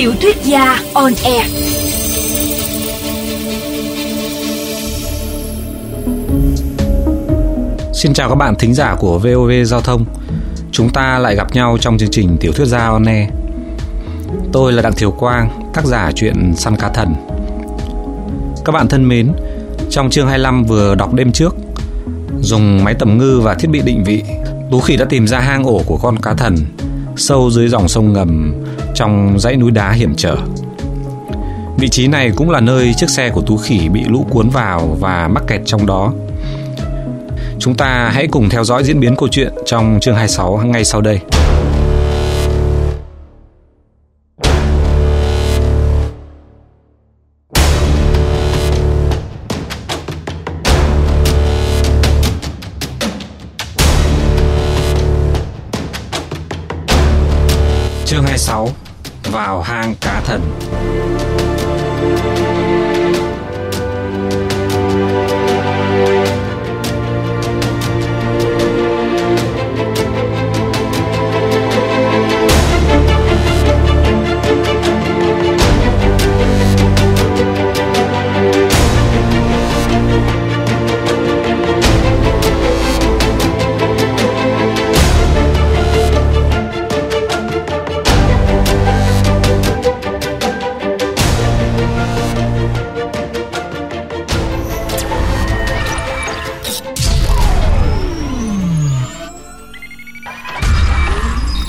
Tiểu thuyết gia on air. Xin chào các bạn thính giả của VOV Giao thông. Chúng ta lại gặp nhau trong chương trình Tiểu thuyết gia on air. Tôi là Đặng Thiều Quang, tác giả truyện Săn cá thần. Các bạn thân mến, trong chương 25 vừa đọc đêm trước, dùng máy tầm ngư và thiết bị định vị, Tú Khỉ đã tìm ra hang ổ của con cá thần sâu dưới dòng sông ngầm trong dãy núi đá hiểm trở. Vị trí này cũng là nơi chiếc xe của Tú Khỉ bị lũ cuốn vào và mắc kẹt trong đó. Chúng ta hãy cùng theo dõi diễn biến câu chuyện trong chương 26 ngay sau đây. Chương 26 vào hang cá thần.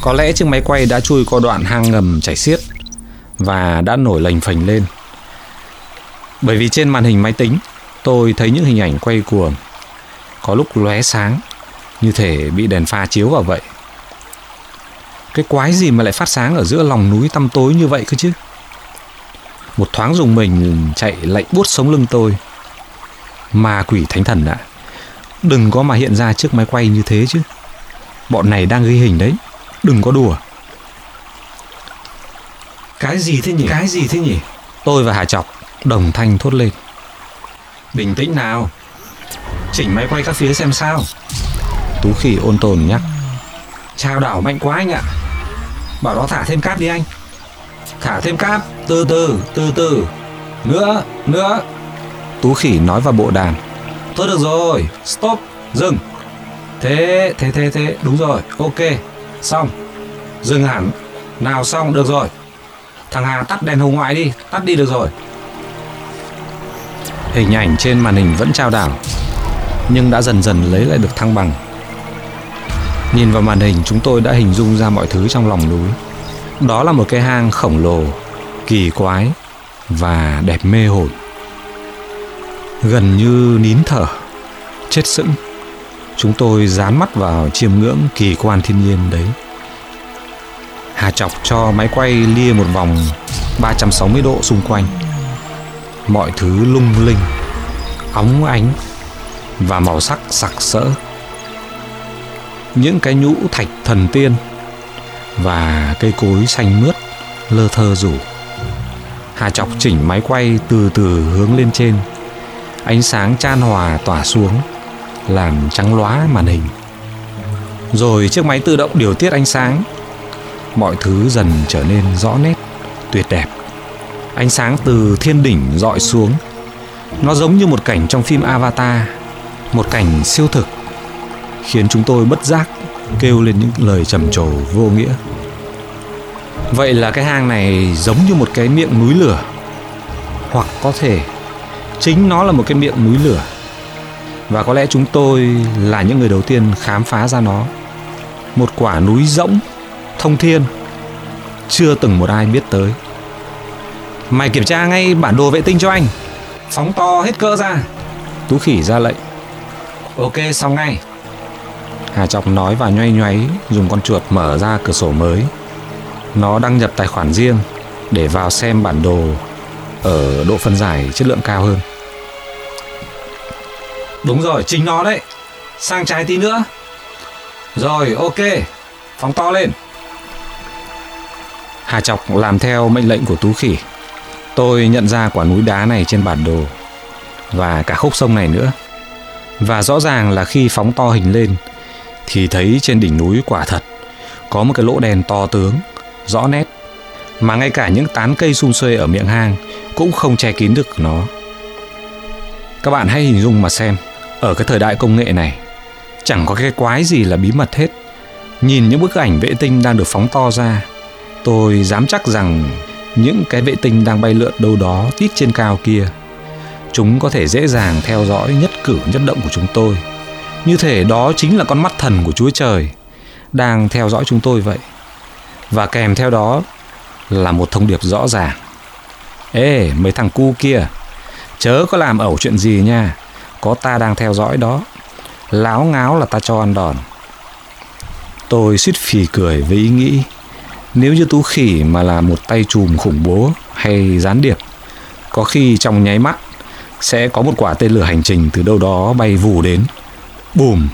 Có lẽ chiếc máy quay đã chui qua đoạn hang ngầm chảy xiết và đã nổi lềnh phềnh lên. Bởi vì trên màn hình máy tính, tôi thấy những hình ảnh quay cuồng, có lúc lóe sáng, như thể bị đèn pha chiếu vào vậy. Cái quái gì mà lại phát sáng ở giữa lòng núi tăm tối như vậy cơ chứ? Một thoáng dùng mình chạy lạnh buốt sống lưng tôi. Ma quỷ thánh thần ạ, đừng có mà hiện ra trước máy quay như thế chứ. Bọn này đang ghi hình đấy. Đừng có đùa. Cái gì thế nhỉ? Cái gì thế nhỉ? Tôi và Hà Chọc đồng thanh thốt lên. Bình tĩnh nào. Chỉnh máy quay các phía xem sao. Tú khỉ ôn tồn nhắc. Chào đảo mạnh quá anh ạ. Bảo đó thả thêm cáp đi anh. Thả thêm cáp. Từ từ từ từ. Nữa nữa. Tú khỉ nói vào bộ đàn. Thôi được rồi. Stop. Dừng. Thế thế thế thế. Đúng rồi. Ok Xong. Dừng hẳn. Nào xong, được rồi. Thằng Hà tắt đèn hồng ngoại đi. Tắt đi được rồi. Hình ảnh trên màn hình vẫn trao đảo, Nhưng đã dần dần lấy lại được thăng bằng. Nhìn vào màn hình, chúng tôi đã hình dung ra mọi thứ trong lòng núi. Đó là một cái hang khổng lồ, Kỳ quái Và đẹp mê hồn. Gần như nín thở, Chết sững. Chúng tôi dán mắt vào chiêm ngưỡng kỳ quan thiên nhiên đấy. Hà chọc cho máy quay lia một vòng 360 độ xung quanh. Mọi thứ lung linh, óng ánh và màu sắc sặc sỡ. Những cái nhũ thạch thần tiên và cây cối xanh mướt lơ thơ rủ. Hà chọc chỉnh máy quay từ từ hướng lên trên. Ánh sáng chan hòa tỏa xuống làm trắng lóa màn hình. Rồi chiếc máy tự động điều tiết ánh sáng. Mọi thứ dần trở nên rõ nét, tuyệt đẹp. Ánh sáng từ thiên đỉnh dọi xuống. Nó giống như một cảnh trong phim Avatar, một cảnh siêu thực, khiến chúng tôi bất giác kêu lên những lời trầm trồ vô nghĩa. Vậy là cái hang này giống như một cái miệng núi lửa, hoặc có thể chính nó là một cái miệng núi lửa và có lẽ chúng tôi là những người đầu tiên khám phá ra nó. Một quả núi rỗng, thông thiên, chưa từng một ai biết tới. Mày kiểm tra ngay bản đồ vệ tinh cho anh. Phóng to hết cỡ ra. Tú khỉ ra lệnh. Ok, xong ngay. Hà trọng nói và nhoay nhoáy dùng con chuột mở ra cửa sổ mới. Nó đăng nhập tài khoản riêng để vào xem bản đồ ở độ phân giải chất lượng cao hơn. Đúng rồi, chính nó đấy. Sang trái tí nữa. Rồi, ok. Phóng to lên. Hà Chọc làm theo mệnh lệnh của Tú Khỉ. Tôi nhận ra quả núi đá này trên bản đồ và cả khúc sông này nữa. Và rõ ràng là khi phóng to hình lên thì thấy trên đỉnh núi quả thật có một cái lỗ đèn to tướng, rõ nét, Mà ngay cả những tán cây sum xuê ở miệng hang Cũng không che kín được nó Các bạn hãy hình dung mà xem ở cái thời đại công nghệ này. Chẳng có cái quái gì là bí mật hết. Nhìn những bức ảnh vệ tinh đang được phóng to ra, Tôi dám chắc rằng những cái vệ tinh đang bay lượn đâu đó tít trên cao kia, chúng có thể dễ dàng theo dõi nhất cử nhất động của chúng tôi. Như thể đó chính là con mắt thần của chúa trời đang theo dõi chúng tôi vậy. Và kèm theo đó là một thông điệp rõ ràng. Ê, mấy thằng cu kia, chớ có làm ẩu chuyện gì nha có ta đang theo dõi đó. Láo ngáo là ta cho ăn đòn. Tôi suýt phì cười với ý nghĩ, nếu như tú khỉ mà là một tay chùm khủng bố hay gián điệp, có khi trong nháy mắt sẽ có một quả tên lửa hành trình từ đâu đó bay vù đến. Bùm!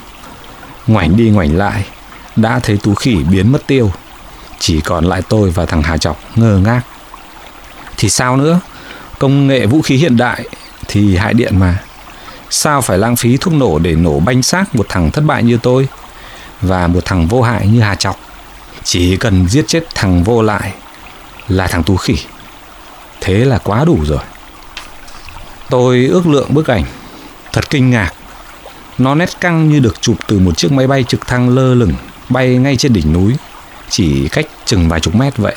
Ngoảnh đi ngoảnh lại, đã thấy tú khỉ biến mất tiêu. Chỉ còn lại tôi và thằng hà chọc ngơ ngác. Thì sao nữa? Công nghệ vũ khí hiện đại thì hại điện mà sao phải lãng phí thuốc nổ để nổ banh xác một thằng thất bại như tôi và một thằng vô hại như hà chọc chỉ cần giết chết thằng vô lại là thằng tú khỉ. Thế là quá đủ rồi. Tôi ước lượng bức ảnh. Thật kinh ngạc. Nó nét căng như được chụp từ một chiếc máy bay trực thăng lơ lửng bay ngay trên đỉnh núi, chỉ cách chừng vài chục mét vậy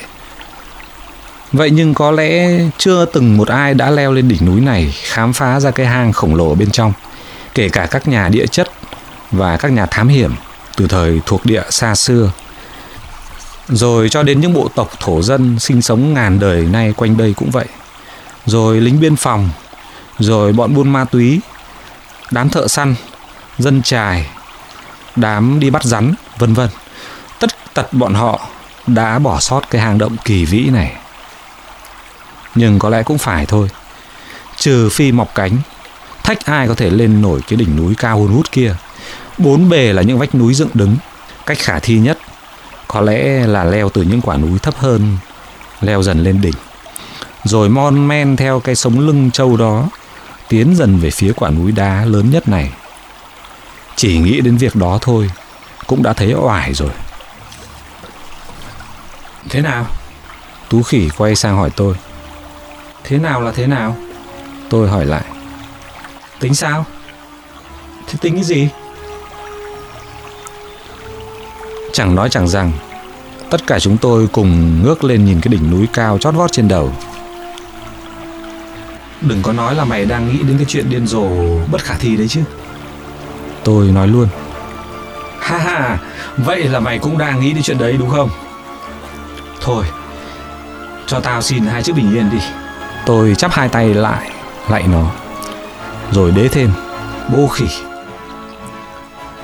vậy nhưng có lẽ chưa từng một ai đã leo lên đỉnh núi này khám phá ra cái hang khổng lồ bên trong, kể cả các nhà địa chất và các nhà thám hiểm từ thời thuộc địa xa xưa. Rồi cho đến những bộ tộc thổ dân sinh sống ngàn đời nay quanh đây cũng vậy. Rồi lính biên phòng, rồi bọn buôn ma túy, đám thợ săn, dân trài, đám đi bắt rắn, vân vân. Tất tật bọn họ đã bỏ sót cái hang động kỳ vĩ này nhưng có lẽ cũng phải thôi. Trừ phi mọc cánh thách ai có thể lên nổi cái đỉnh núi cao hôn hút kia. Bốn bề là những vách núi dựng đứng cách khả thi nhất có lẽ là leo từ những quả núi thấp hơn leo dần lên đỉnh. Rồi mon men theo cái sống lưng châu đó tiến dần về phía quả núi đá lớn nhất này. Chỉ nghĩ đến việc đó thôi cũng đã thấy oải rồi. Thế nào? Tú khỉ quay sang hỏi tôi thế nào là thế nào? Tôi hỏi lại. Tính sao? Thế tính cái gì? Chẳng nói chẳng rằng Tất cả chúng tôi cùng ngước lên nhìn cái đỉnh núi cao chót vót trên đầu. Đừng có nói là mày đang nghĩ đến cái chuyện điên rồ bất khả thi đấy chứ. Tôi nói luôn. Ha ha, vậy là mày cũng đang nghĩ đến chuyện đấy đúng không? Thôi, cho tao xin hai chữ bình yên đi Tôi chắp hai tay lại, lạy nó. Rồi đế thêm, bố khỉ.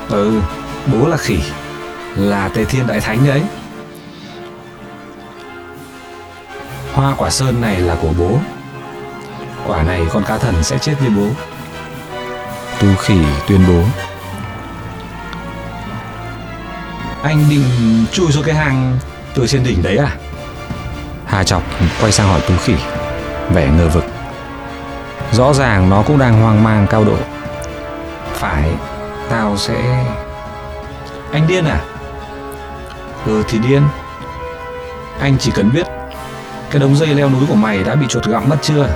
Ừ, bố là khỉ là tề thiên đại thánh đấy. Hoa quả sơn này là của bố. Quả này con cá thần sẽ chết với bố. Tu khỉ tuyên bố. Anh định chui xuống cái hang từ trên đỉnh đấy à? Hà chọc quay sang hỏi tú khỉ vẻ ngờ vực. Rõ ràng nó cũng đang hoang mang cao độ. Phải, tao sẽ anh điên à? Ừ thì điên. Anh chỉ cần biết Cái đống dây leo núi của mày đã bị chuột gặm mất chưa?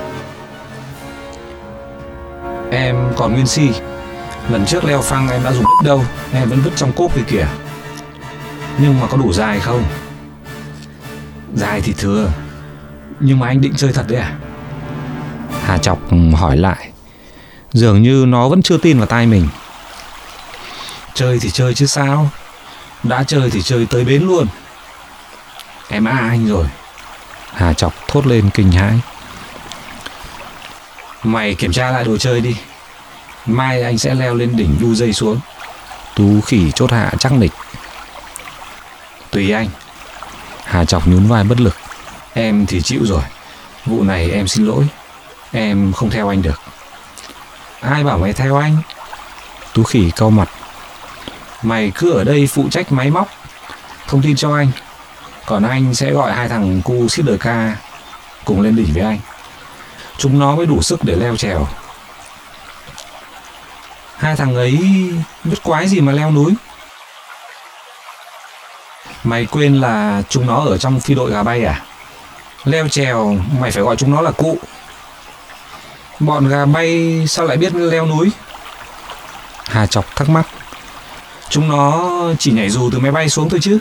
Em còn nguyên si. Lần trước leo phăng em đã dùng đích đâu, Em vẫn vứt trong cốp kia kìa. Nhưng mà có đủ dài không? Dài thì thừa. Nhưng mà anh định chơi thật đấy à? Hà Chọc hỏi lại. Dường như nó vẫn chưa tin vào tai mình. Chơi thì chơi chứ sao? Đã chơi thì chơi tới bến luôn. Em a anh rồi. Hà chọc thốt lên kinh hãi. Mày kiểm tra lại đồ chơi đi. Mai anh sẽ leo lên đỉnh đu dây xuống. Tú khỉ chốt hạ chắc nịch. Tùy anh. Hà chọc nhún vai bất lực Em thì chịu rồi. Vụ này em xin lỗi. Em không theo anh được. Ai bảo mày theo anh? Tú khỉ cau mặt. Mày cứ ở đây phụ trách máy móc, Thông tin cho anh. Còn anh sẽ gọi hai thằng cu xít đời ca Cùng lên đỉnh với anh. Chúng nó mới đủ sức để leo trèo. Hai thằng ấy biết quái gì mà leo núi? Mày quên là chúng nó ở trong phi đội gà bay à? Leo trèo, mày phải gọi chúng nó là cụ. Bọn gà bay, sao lại biết leo núi? Hà chọc thắc mắc. Chúng nó chỉ nhảy dù từ máy bay xuống thôi chứ.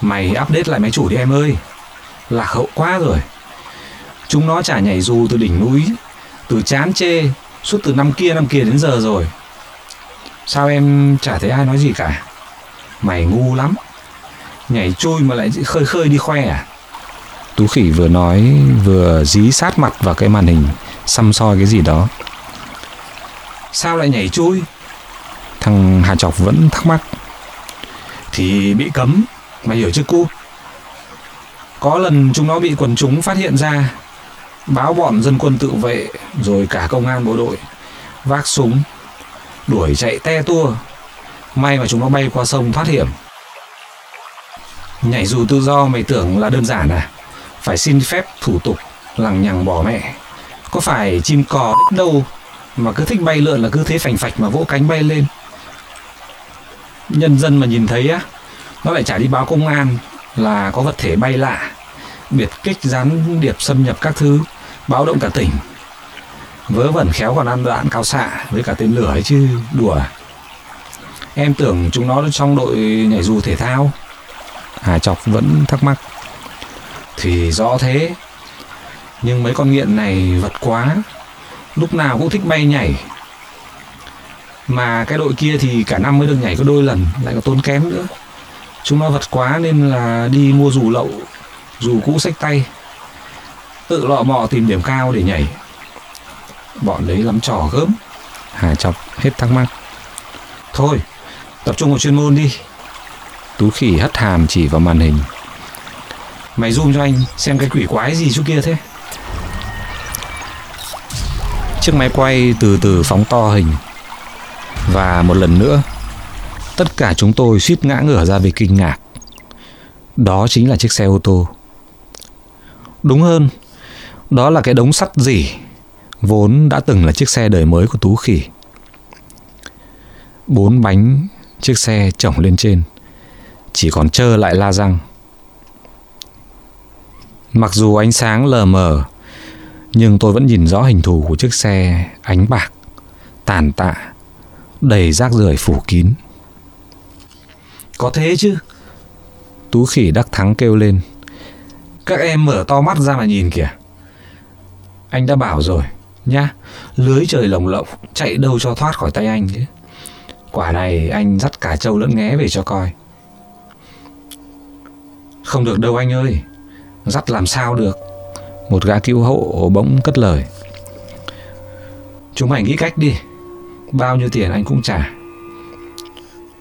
Mày update lại máy chủ đi em ơi. Lạc hậu quá rồi. Chúng nó chả nhảy dù từ đỉnh núi, Từ chán chê, Suốt từ năm kia năm kia đến giờ rồi. Sao em chả thấy ai nói gì cả? Mày ngu lắm. Nhảy chui mà lại khơi khơi đi khoe à? Tú khỉ vừa nói, Vừa dí sát mặt vào cái màn hình, Xăm soi cái gì đó. Sao lại nhảy chui? Thằng Hà Chọc vẫn thắc mắc. Thì bị cấm, Mày hiểu chứ, cu? Có lần chúng nó bị quần chúng phát hiện ra, Báo bọn dân quân tự vệ, Rồi cả công an bộ đội, Vác súng, Đuổi chạy te tua. May mà chúng nó bay qua sông thoát hiểm. Nhảy dù tự do, mày tưởng là đơn giản à? Phải xin phép thủ tục, Lằng nhằng bỏ mẹ. Có phải chim cò đâu Mà cứ thích bay lượn là cứ thế phành phạch mà vỗ cánh bay lên? Nhân dân mà nhìn thấy á, Nó lại trả đi báo công an Là có vật thể bay lạ, Biệt kích gián điệp xâm nhập các thứ, Báo động cả tỉnh. Vớ vẩn khéo còn ăn đạn cao xạ Với cả tên lửa ấy chứ, đùa. Em tưởng chúng nó trong đội nhảy dù thể thao. Hà Chọc vẫn thắc mắc. Thì rõ thế. Nhưng mấy con nghiện này vật quá, Lúc nào cũng thích bay nhảy. Mà cái đội kia thì cả năm mới được nhảy có đôi lần, Lại có tốn kém nữa. Chúng nó vật quá nên là đi mua dù lậu, Dù cũ sách tay. Tự lọ mọ tìm điểm cao để nhảy. Bọn đấy lắm trò gớm. Hà Chọc hết thắc mắc. Thôi, Tập trung vào chuyên môn đi. Tú khỉ hất hàm chỉ vào màn hình. Mày zoom cho anh, xem cái quỷ quái gì chỗ kia thế. Chiếc máy quay từ từ phóng to hình. Và một lần nữa, Tất cả chúng tôi suýt ngã ngửa ra vì kinh ngạc. Đó chính là chiếc xe ô tô. Đúng hơn, Đó là cái đống sắt dỉ Vốn đã từng là chiếc xe đời mới của Tú Khỉ. Bốn bánh chiếc xe chổng lên trên, chỉ còn trơ lại la răng mặc dù ánh sáng lờ mờ, nhưng tôi vẫn nhìn rõ hình thù của chiếc xe ánh bạc, tàn tạ, đầy rác rưởi phủ kín. Có thế chứ? Tú khỉ đắc thắng kêu lên. Các em mở to mắt ra mà nhìn kìa. Anh đã bảo rồi, nhá, lưới trời lồng lộng, chạy đâu cho thoát khỏi tay anh chứ. Quả này anh dắt cả trâu lẫn nghé về cho coi. Không được đâu anh ơi. Dắt làm sao được. Một gã cứu hộ bỗng cất lời. Chúng mày nghĩ cách đi. Bao nhiêu tiền anh cũng trả.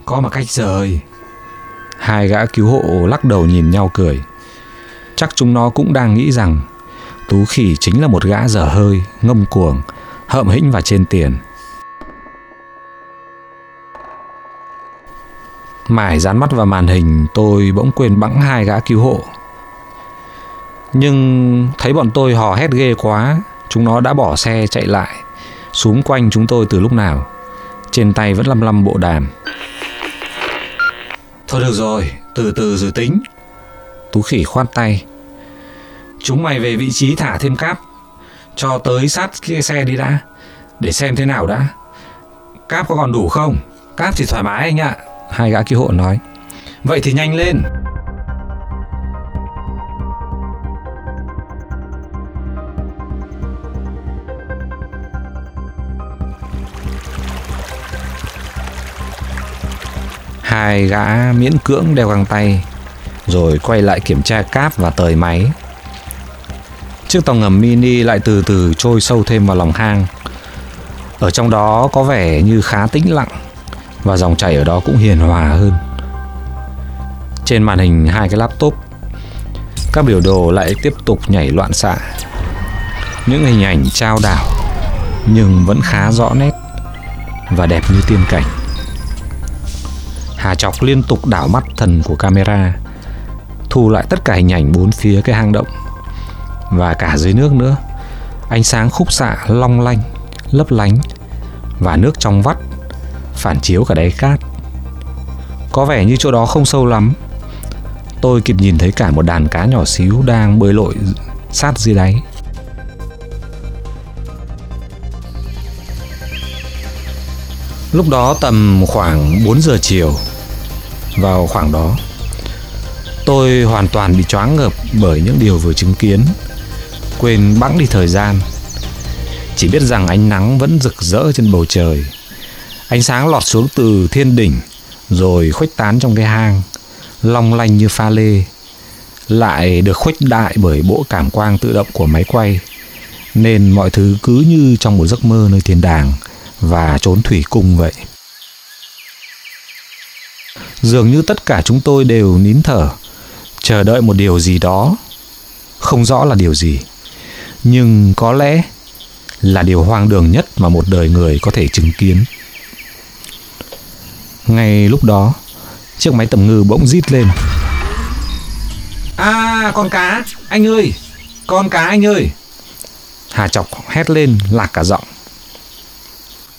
Có mà cách rời Hai gã cứu hộ lắc đầu nhìn nhau cười. Chắc chúng nó cũng đang nghĩ rằng Tú khỉ chính là một gã dở hơi, ngông cuồng, Hậm hĩnh và trên tiền. Mải dán mắt vào màn hình, tôi bỗng quên bẵng hai gã cứu hộ. Nhưng thấy bọn tôi hò hét ghê quá, chúng nó đã bỏ xe chạy lại, xuống quanh chúng tôi từ lúc nào. Trên tay vẫn lăm lăm bộ đàm. Thôi được rồi, từ từ rồi tính. Tú khỉ khoan tay. Chúng mày về vị trí thả thêm cáp, cho tới sát cái xe đi đã, để xem thế nào đã. Cáp có còn đủ không? Cáp thì thoải mái anh ạ. Hai gã cứu hộ nói Vậy thì nhanh lên Hai gã miễn cưỡng đeo găng tay Rồi quay lại kiểm tra cáp và tời máy Chiếc tàu ngầm mini lại từ từ trôi sâu thêm vào lòng hang Ở trong đó có vẻ như khá tĩnh lặng và dòng chảy ở đó cũng hiền hòa hơn. Trên màn hình hai cái laptop, các biểu đồ lại tiếp tục nhảy loạn xạ. Những hình ảnh trao đảo nhưng vẫn khá rõ nét và đẹp như tiên cảnh. Hà Chọc liên tục đảo mắt thần của camera, thu lại tất cả hình ảnh bốn phía cái hang động và cả dưới nước nữa. Ánh sáng khúc xạ long lanh, lấp lánh và nước trong vắt phản chiếu cả đáy cát. Có vẻ như chỗ đó không sâu lắm, tôi kịp nhìn thấy cả một đàn cá nhỏ xíu đang bơi lội sát dưới đáy. Lúc đó tầm khoảng 4 giờ chiều vào khoảng đó. Tôi hoàn toàn bị choáng ngợp bởi những điều vừa chứng kiến. Quên bẵng đi thời gian. Chỉ biết rằng ánh nắng vẫn rực rỡ trên bầu trời. Ánh sáng lọt xuống từ thiên đỉnh, Rồi khuếch tán trong cái hang, Long lanh như pha lê. Lại được khuếch đại bởi bộ cảm quang tự động của máy quay, Nên mọi thứ cứ như trong một giấc mơ nơi thiên đàng và trốn thủy cung vậy. Dường như tất cả chúng tôi đều nín thở, chờ đợi một điều gì đó, không rõ là điều gì, nhưng có lẽ là điều hoang đường nhất mà một đời người có thể chứng kiến. Ngay lúc đó, chiếc máy tầm ngư bỗng rít lên. À, con cá, anh ơi, con cá anh ơi. Hà Chọc hét lên lạc cả giọng.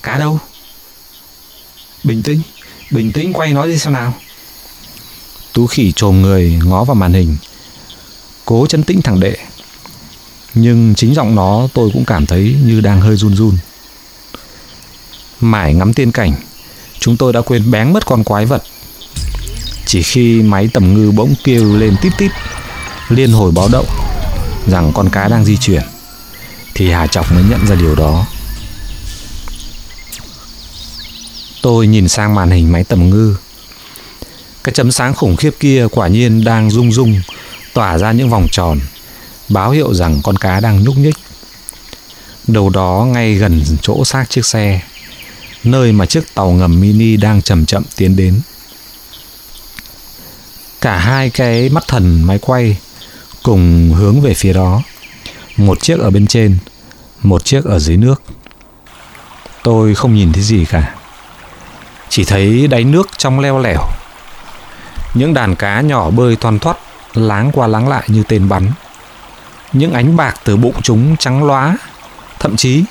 Cá đâu? Bình tĩnh, bình tĩnh quay nói đi xem nào. Tú khỉ trồm người ngó vào màn hình, cố chấn tĩnh thằng đệ. Nhưng chính giọng nó tôi cũng cảm thấy như đang hơi run run. mải ngắm tiên cảnh, chúng tôi đã quên bén mất con quái vật. Chỉ khi máy tầm ngư bỗng kêu lên tít tít, liên hồi báo động rằng con cá đang di chuyển, thì Hà Chọc mới nhận ra điều đó. Tôi nhìn sang màn hình máy tầm ngư. Cái chấm sáng khủng khiếp kia quả nhiên đang rung rung, tỏa ra những vòng tròn, báo hiệu rằng con cá đang nhúc nhích. Đầu đó ngay gần chỗ xác chiếc xe, nơi mà chiếc tàu ngầm mini đang chậm chậm tiến đến. Cả hai cái mắt thần máy quay cùng hướng về phía đó. Một chiếc ở bên trên, một chiếc ở dưới nước. Tôi không nhìn thấy gì cả. Chỉ thấy đáy nước trong leo lẻo. Những đàn cá nhỏ bơi thoăn thoắt, Láng qua láng lại như tên bắn. Những ánh bạc từ bụng chúng trắng lóa Thậm chí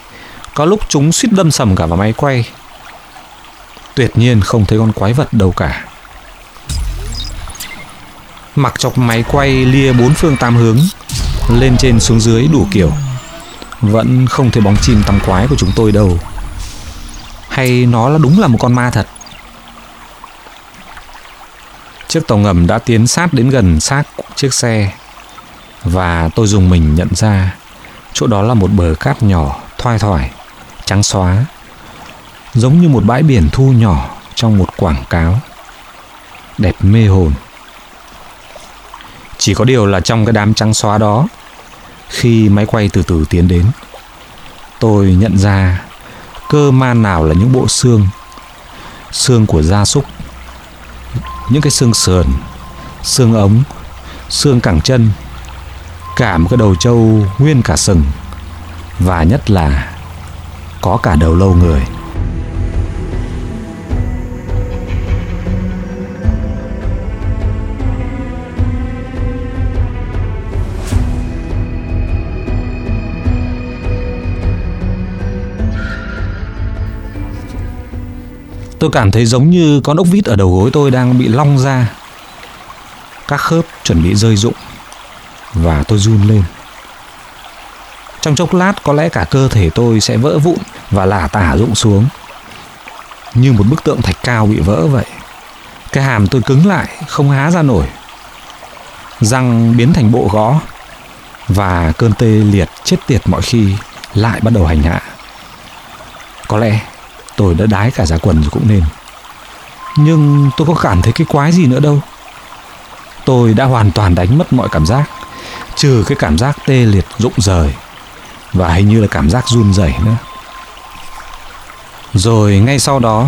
Có lúc chúng suýt đâm sầm cả vào máy quay. Tuyệt nhiên không thấy con quái vật đâu cả. Mặc chọc máy quay lia bốn phương tám hướng, Lên trên xuống dưới đủ kiểu. Vẫn không thấy bóng chim tắm quái của chúng tôi đâu hay nó là đúng là một con ma thật? Chiếc tàu ngầm đã tiến sát đến gần xác chiếc xe và tôi dùng mình nhận ra chỗ đó là một bờ cát nhỏ, thoai thoải, trắng xóa, giống như một bãi biển thu nhỏ trong một quảng cáo. Đẹp mê hồn. Chỉ có điều là trong cái đám trắng xóa đó, khi máy quay từ từ tiến đến, tôi nhận ra cơ man nào là những bộ xương xương của gia súc, những cái xương sườn, xương ống, xương cẳng chân, cả một cái đầu trâu nguyên cả sừng, và nhất là có cả đầu lâu người. Tôi cảm thấy giống như con ốc vít ở đầu gối tôi đang bị long ra. Các khớp chuẩn bị rơi rụng và tôi run lên. Trong chốc lát có lẽ cả cơ thể tôi sẽ vỡ vụn và lả tả rụng xuống. Như một bức tượng thạch cao bị vỡ vậy. Cái hàm tôi cứng lại, không há ra nổi. Răng biến thành bộ gõ và cơn tê liệt chết tiệt mọi khi lại bắt đầu hành hạ. Có lẽ Tôi đã đái cả giá quần rồi cũng nên. Nhưng tôi có cảm thấy cái quái gì nữa đâu. Tôi đã hoàn toàn đánh mất mọi cảm giác, Trừ cái cảm giác tê liệt, rụng rời, Và hình như là cảm giác run rẩy nữa. Rồi ngay sau đó,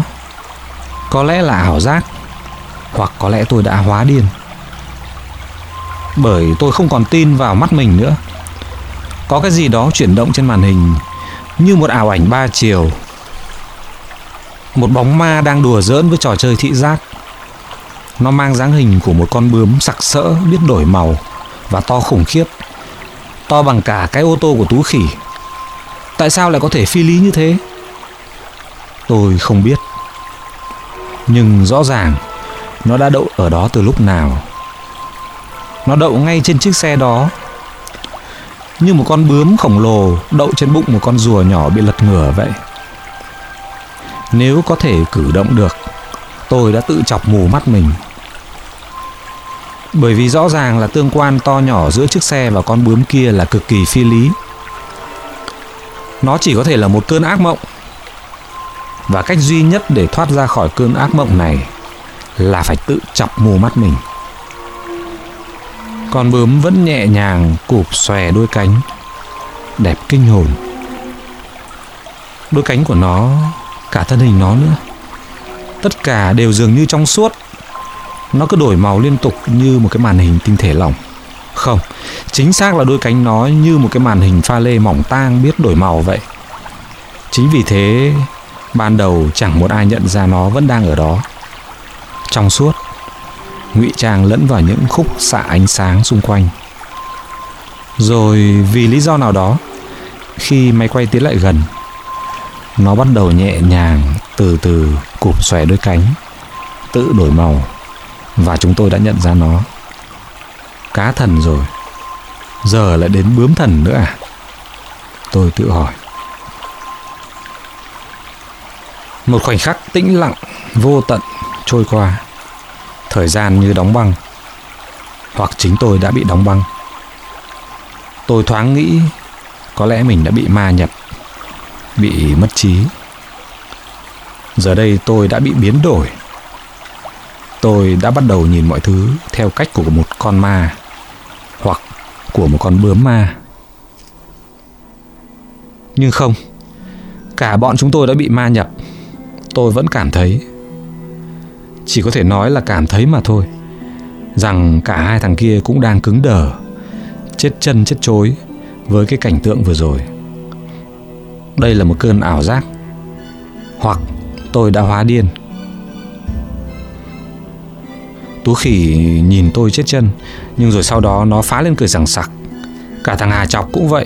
Có lẽ là ảo giác, Hoặc có lẽ tôi đã hóa điên. Bởi tôi không còn tin vào mắt mình nữa. Có cái gì đó chuyển động trên màn hình, Như một ảo ảnh ba chiều một bóng ma đang đùa giỡn với trò chơi thị giác. Nó mang dáng hình của một con bướm sặc sỡ, biết đổi màu và to khủng khiếp. To bằng cả cái ô tô của Tú Khỉ. Tại sao lại có thể phi lý như thế? Tôi không biết. Nhưng rõ ràng, nó đã đậu ở đó từ lúc nào. Nó đậu ngay trên chiếc xe đó Như một con bướm khổng lồ Đậu trên bụng một con rùa nhỏ bị lật ngửa vậy nếu có thể cử động được, Tôi đã tự chọc mù mắt mình. Bởi vì rõ ràng là tương quan to nhỏ giữa chiếc xe và con bướm kia là cực kỳ phi lý. Nó chỉ có thể là một cơn ác mộng. Và cách duy nhất để thoát ra khỏi cơn ác mộng này Là phải tự chọc mù mắt mình. Con bướm vẫn nhẹ nhàng cụp xòe đôi cánh, đẹp kinh hồn. Đôi cánh của nó cả thân hình nó nữa. Tất cả đều dường như trong suốt. Nó cứ đổi màu liên tục như một cái màn hình tinh thể lỏng. Không, chính xác là đôi cánh nó như một cái màn hình pha lê mỏng tang biết đổi màu vậy. Chính vì thế, ban đầu chẳng một ai nhận ra nó vẫn đang ở đó. Trong suốt, ngụy trang lẫn vào những khúc xạ ánh sáng xung quanh. Rồi vì lý do nào đó, khi máy quay tiến lại gần nó bắt đầu nhẹ nhàng, từ từ cụp xòe đôi cánh, tự đổi màu. Và chúng tôi đã nhận ra nó. Cá thần rồi. Giờ lại đến bướm thần nữa à? Tôi tự hỏi. Một khoảnh khắc tĩnh lặng, vô tận, trôi qua. Thời gian như đóng băng. Hoặc chính tôi đã bị đóng băng. Tôi thoáng nghĩ có lẽ mình đã bị ma nhập bị mất trí. Giờ đây tôi đã bị biến đổi. Tôi đã bắt đầu nhìn mọi thứ theo cách của một con ma hoặc của một con bướm ma. Nhưng không, cả bọn chúng tôi đã bị ma nhập. Tôi vẫn cảm thấy, chỉ có thể nói là cảm thấy mà thôi, rằng cả hai thằng kia cũng đang cứng đờ, chết chân chết chối với cái cảnh tượng vừa rồi đây là một cơn ảo giác. Hoặc tôi đã hóa điên. Tú khỉ nhìn tôi chết chân, nhưng rồi sau đó nó phá lên cười sảng sặc. Cả thằng hà chọc cũng vậy.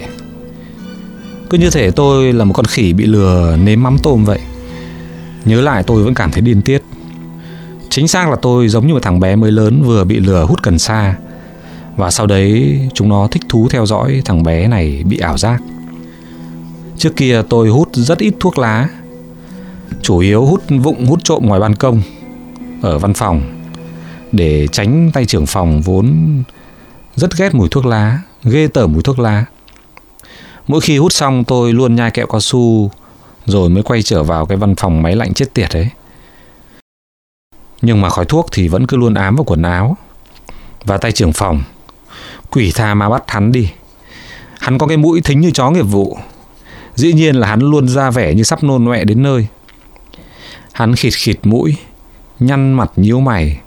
Cứ như thể tôi là một con khỉ bị lừa nếm mắm tôm vậy. Nhớ lại tôi vẫn cảm thấy điên tiết. Chính xác là tôi giống như một thằng bé mới lớn vừa bị lừa hút cần sa. Và sau đấy chúng nó thích thú theo dõi thằng bé này bị ảo giác. Trước kia tôi hút rất ít thuốc lá. Chủ yếu hút vụng, hút trộm ngoài ban công, Ở văn phòng, Để tránh tay trưởng phòng vốn rất ghét mùi thuốc lá, Ghê tởm mùi thuốc lá. Mỗi khi hút xong, tôi luôn nhai kẹo cao su, Rồi mới quay trở vào cái văn phòng máy lạnh chết tiệt ấy. Nhưng mà khói thuốc thì vẫn cứ luôn ám vào quần áo Và tay trưởng phòng. Quỷ tha mà bắt hắn đi. Hắn có cái mũi thính như chó nghiệp vụ. Dĩ nhiên là hắn luôn ra vẻ như sắp nôn nọe đến nơi. Hắn khịt khịt mũi Nhăn mặt nhíu mày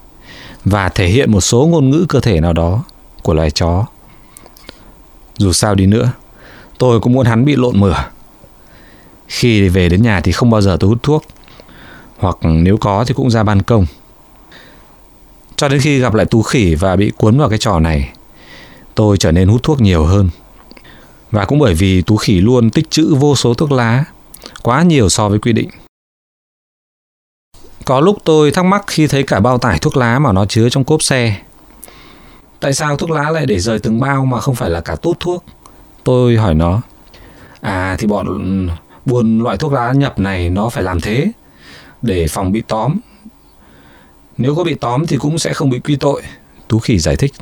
Và thể hiện một số ngôn ngữ cơ thể nào đó Của loài chó. Dù sao đi nữa Tôi cũng muốn hắn bị lộn mửa. Khi về đến nhà thì không bao giờ tôi hút thuốc Hoặc nếu có thì cũng ra ban công. Cho đến khi gặp lại Tú Khỉ và bị cuốn vào cái trò này, tôi trở nên hút thuốc nhiều hơn. Và cũng bởi vì Tú Khỉ luôn tích trữ vô số thuốc lá, quá nhiều so với quy định. Có lúc tôi thắc mắc khi thấy cả bao tải thuốc lá mà nó chứa trong cốp xe. Tại sao thuốc lá lại để rời từng bao mà không phải là cả tút thuốc? Tôi hỏi nó. À thì bọn buôn loại thuốc lá nhập này nó phải làm thế để phòng bị tóm nếu có bị tóm thì cũng sẽ không bị quy tội. Tú khỉ giải thích.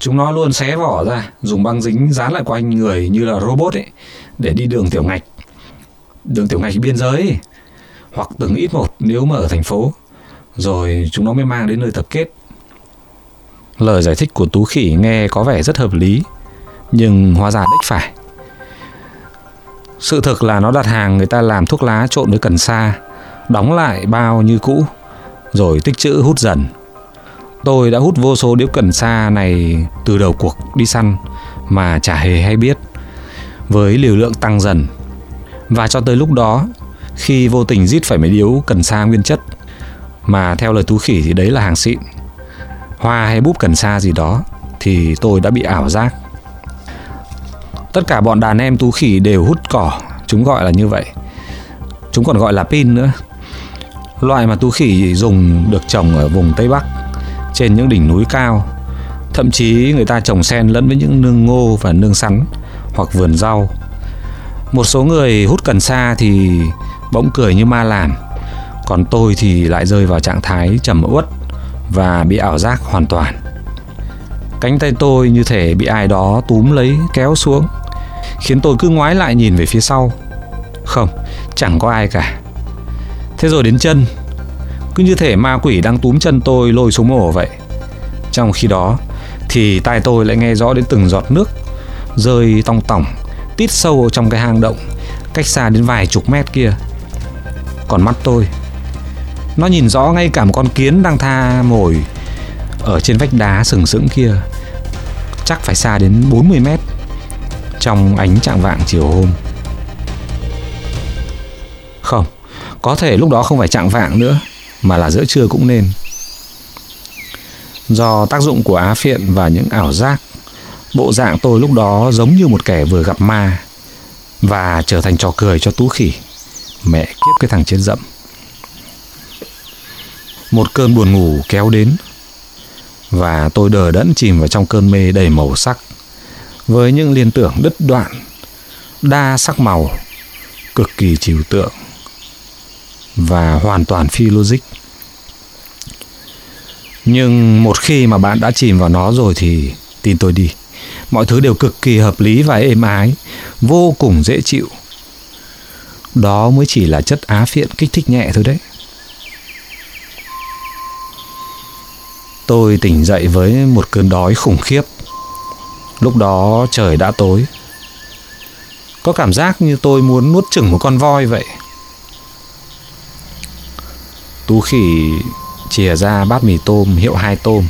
Chúng nó luôn xé vỏ ra, dùng băng dính dán lại quanh người như là robot ấy, để đi đường tiểu ngạch. Đường tiểu ngạch biên giới ấy. hoặc từng ít một nếu mà ở thành phố. Rồi chúng nó mới mang đến nơi tập kết. Lời giải thích của Tú khỉ nghe có vẻ rất hợp lý, nhưng hóa ra đích phải. Sự thực là nó đặt hàng người ta làm thuốc lá trộn với cần sa, đóng lại bao như cũ rồi tích trữ hút dần. Tôi đã hút vô số điếu cần sa này từ đầu cuộc đi săn mà chả hề hay biết, với liều lượng tăng dần. Và cho tới lúc đó, khi vô tình rít phải mấy điếu cần sa nguyên chất, mà theo lời tú khỉ thì đấy là hàng xịn, hoa hay búp cần sa gì đó, thì tôi đã bị ảo giác. Tất cả bọn đàn em tú khỉ đều hút cỏ, chúng gọi là như vậy. Chúng còn gọi là pin nữa. Loại mà tú khỉ dùng được trồng ở vùng Tây Bắc trên những đỉnh núi cao Thậm chí người ta trồng sen lẫn với những nương ngô và nương sắn hoặc vườn rau. Một số người hút cần sa thì bỗng cười như ma làm, còn tôi thì lại rơi vào trạng thái trầm uất và bị ảo giác hoàn toàn. Cánh tay tôi như thể bị ai đó túm lấy kéo xuống, khiến tôi cứ ngoái lại nhìn về phía sau. Không, chẳng có ai cả. Thế rồi đến chân, cứ như thể ma quỷ đang túm chân tôi lôi xuống mổ vậy. Trong khi đó thì tai tôi lại nghe rõ đến từng giọt nước rơi tong tỏng tít sâu trong cái hang động cách xa đến vài chục mét kia. Còn mắt tôi nó nhìn rõ ngay cả một con kiến đang tha mồi ở trên vách đá sừng sững kia. Chắc phải xa đến 40 mét trong ánh trạng vạng chiều hôm. Không, có thể lúc đó không phải trạng vạng nữa mà là giữa trưa cũng nên. Do tác dụng của á phiện và những ảo giác, bộ dạng tôi lúc đó giống như một kẻ vừa gặp ma và trở thành trò cười cho Tú Khỉ. Mẹ kiếp cái thằng chết dậm. Một cơn buồn ngủ kéo đến và tôi đờ đẫn chìm vào trong cơn mê đầy màu sắc với những liên tưởng đứt đoạn, đa sắc màu, cực kỳ trừu tượng và hoàn toàn phi logic. Nhưng một khi mà bạn đã chìm vào nó rồi thì tin tôi đi, mọi thứ đều cực kỳ hợp lý và êm ái, vô cùng dễ chịu. Đó mới chỉ là chất á phiện kích thích nhẹ thôi đấy. Tôi tỉnh dậy với một cơn đói khủng khiếp. Lúc đó trời đã tối. Có cảm giác như tôi muốn nuốt chửng một con voi vậy. Tú khỉ chìa ra bát mì tôm, hiệu hai tôm.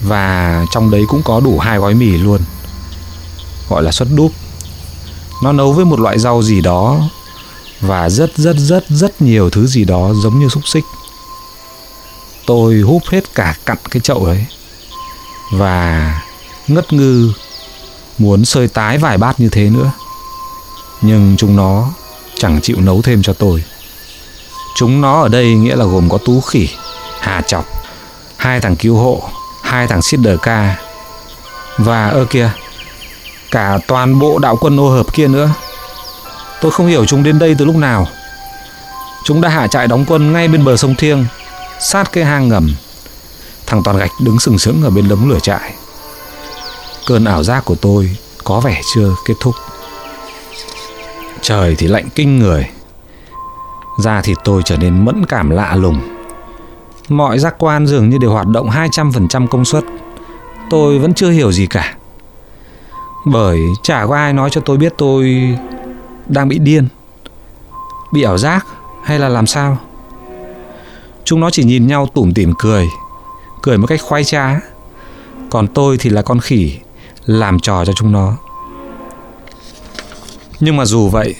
Và trong đấy cũng có đủ hai gói mì luôn. Gọi là suất đúp. Nó nấu với một loại rau gì đó và rất rất rất rất nhiều thứ gì đó giống như xúc xích. Tôi húp hết cả cặn cái chậu ấy và ngất ngư muốn sơi tái vài bát như thế nữa. Nhưng chúng nó chẳng chịu nấu thêm cho tôi. Chúng nó ở đây nghĩa là gồm có Tú Khỉ, Hà Chọc, hai thằng cứu hộ, hai thằng Sister ca và ơ kia, cả toàn bộ đạo quân ô hợp kia nữa. Tôi không hiểu chúng đến đây từ lúc nào. Chúng đã hạ trại đóng quân ngay bên bờ sông Thiêng, sát cái hang ngầm. Thằng Toàn Gạch đứng sừng sững ở bên đống lửa trại. Cơn ảo giác của tôi có vẻ chưa kết thúc. Trời thì lạnh kinh người Da thịt tôi trở nên mẫn cảm lạ lùng. Mọi giác quan dường như đều hoạt động 200% công suất. Tôi vẫn chưa hiểu gì cả. Bởi chả có ai nói cho tôi biết tôi đang bị điên. Bị ảo giác hay là làm sao? Chúng nó chỉ nhìn nhau tủm tỉm cười, cười một cách khoái trá. Còn tôi thì là con khỉ, làm trò cho chúng nó. Nhưng mà dù vậy,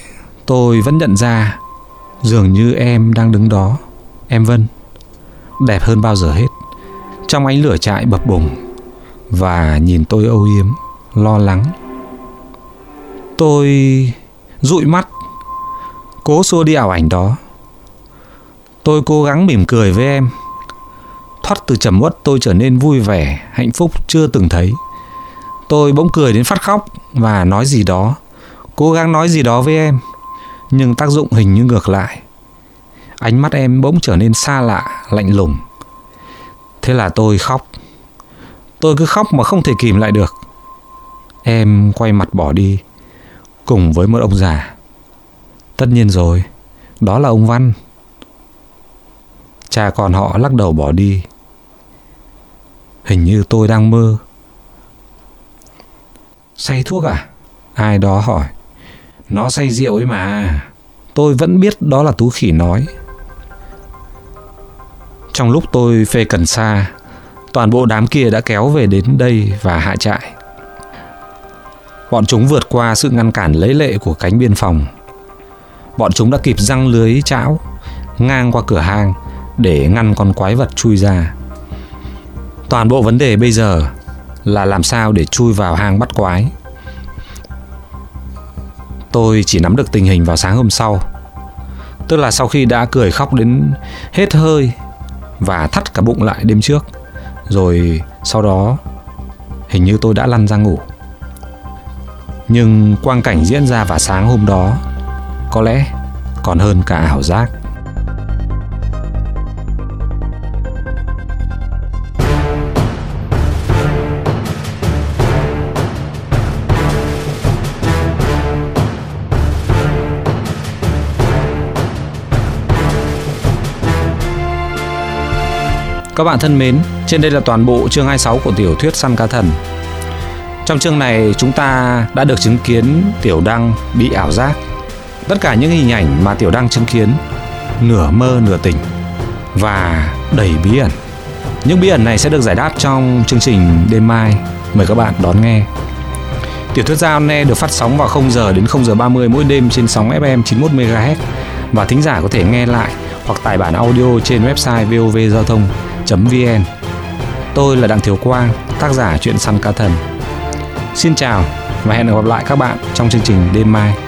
tôi vẫn nhận ra Dường như em đang đứng đó. Em Vân. Đẹp hơn bao giờ hết. Trong ánh lửa trại bập bùng Và nhìn tôi âu yếm, Lo lắng. Tôi dụi mắt. Cố xua đi ảo ảnh đó. Tôi cố gắng mỉm cười với em. Thoát từ trầm uất, tôi trở nên vui vẻ, Hạnh phúc chưa từng thấy. Tôi bỗng cười đến phát khóc Và nói gì đó. Cố gắng nói gì đó với em nhưng tác dụng hình như ngược lại. Ánh mắt em bỗng trở nên xa lạ, lạnh lùng. Thế là tôi khóc. Tôi cứ khóc mà không thể kìm lại được. Em quay mặt bỏ đi, cùng với một ông già. Tất nhiên rồi, đó là ông Văn. Cha con họ lắc đầu bỏ đi. Hình như tôi đang mơ. Say thuốc à? Ai đó hỏi. Nó say rượu ấy mà. Tôi vẫn biết đó là Tú Khỉ nói. Trong lúc tôi phê cần xa Toàn bộ đám kia đã kéo về đến đây và hạ trại. Bọn chúng vượt qua sự ngăn cản lấy lệ của cánh biên phòng. Bọn chúng đã kịp răng lưới chảo, Ngang qua cửa hang Để ngăn con quái vật chui ra. Toàn bộ vấn đề bây giờ Là làm sao để chui vào hang bắt quái. Tôi chỉ nắm được tình hình vào sáng hôm sau. Tức là sau khi đã cười khóc đến hết hơi Và thắt cả bụng lại đêm trước, rồi sau đó hình như tôi đã lăn ra ngủ. Nhưng quang cảnh diễn ra vào sáng hôm đó, có lẽ còn hơn cả ảo giác. Các bạn thân mến, trên đây là toàn bộ chương 26 của tiểu thuyết Săn Cá Thần. Trong chương này chúng ta đã được chứng kiến Tiểu Đăng bị ảo giác. Tất cả những hình ảnh mà Tiểu Đăng chứng kiến nửa mơ nửa tỉnh và đầy bí ẩn. Những bí ẩn này sẽ được giải đáp trong chương trình đêm mai. Mời các bạn đón nghe. Tiểu thuyết Giao Ne được phát sóng vào 0 giờ đến 0 giờ 30 mỗi đêm trên sóng FM 91 MHz và thính giả có thể nghe lại hoặc tải bản audio trên website vovgiao vn Tôi là Đặng Thiếu Quang, tác giả truyện săn cá thần. Xin chào và hẹn gặp lại các bạn trong chương trình đêm mai.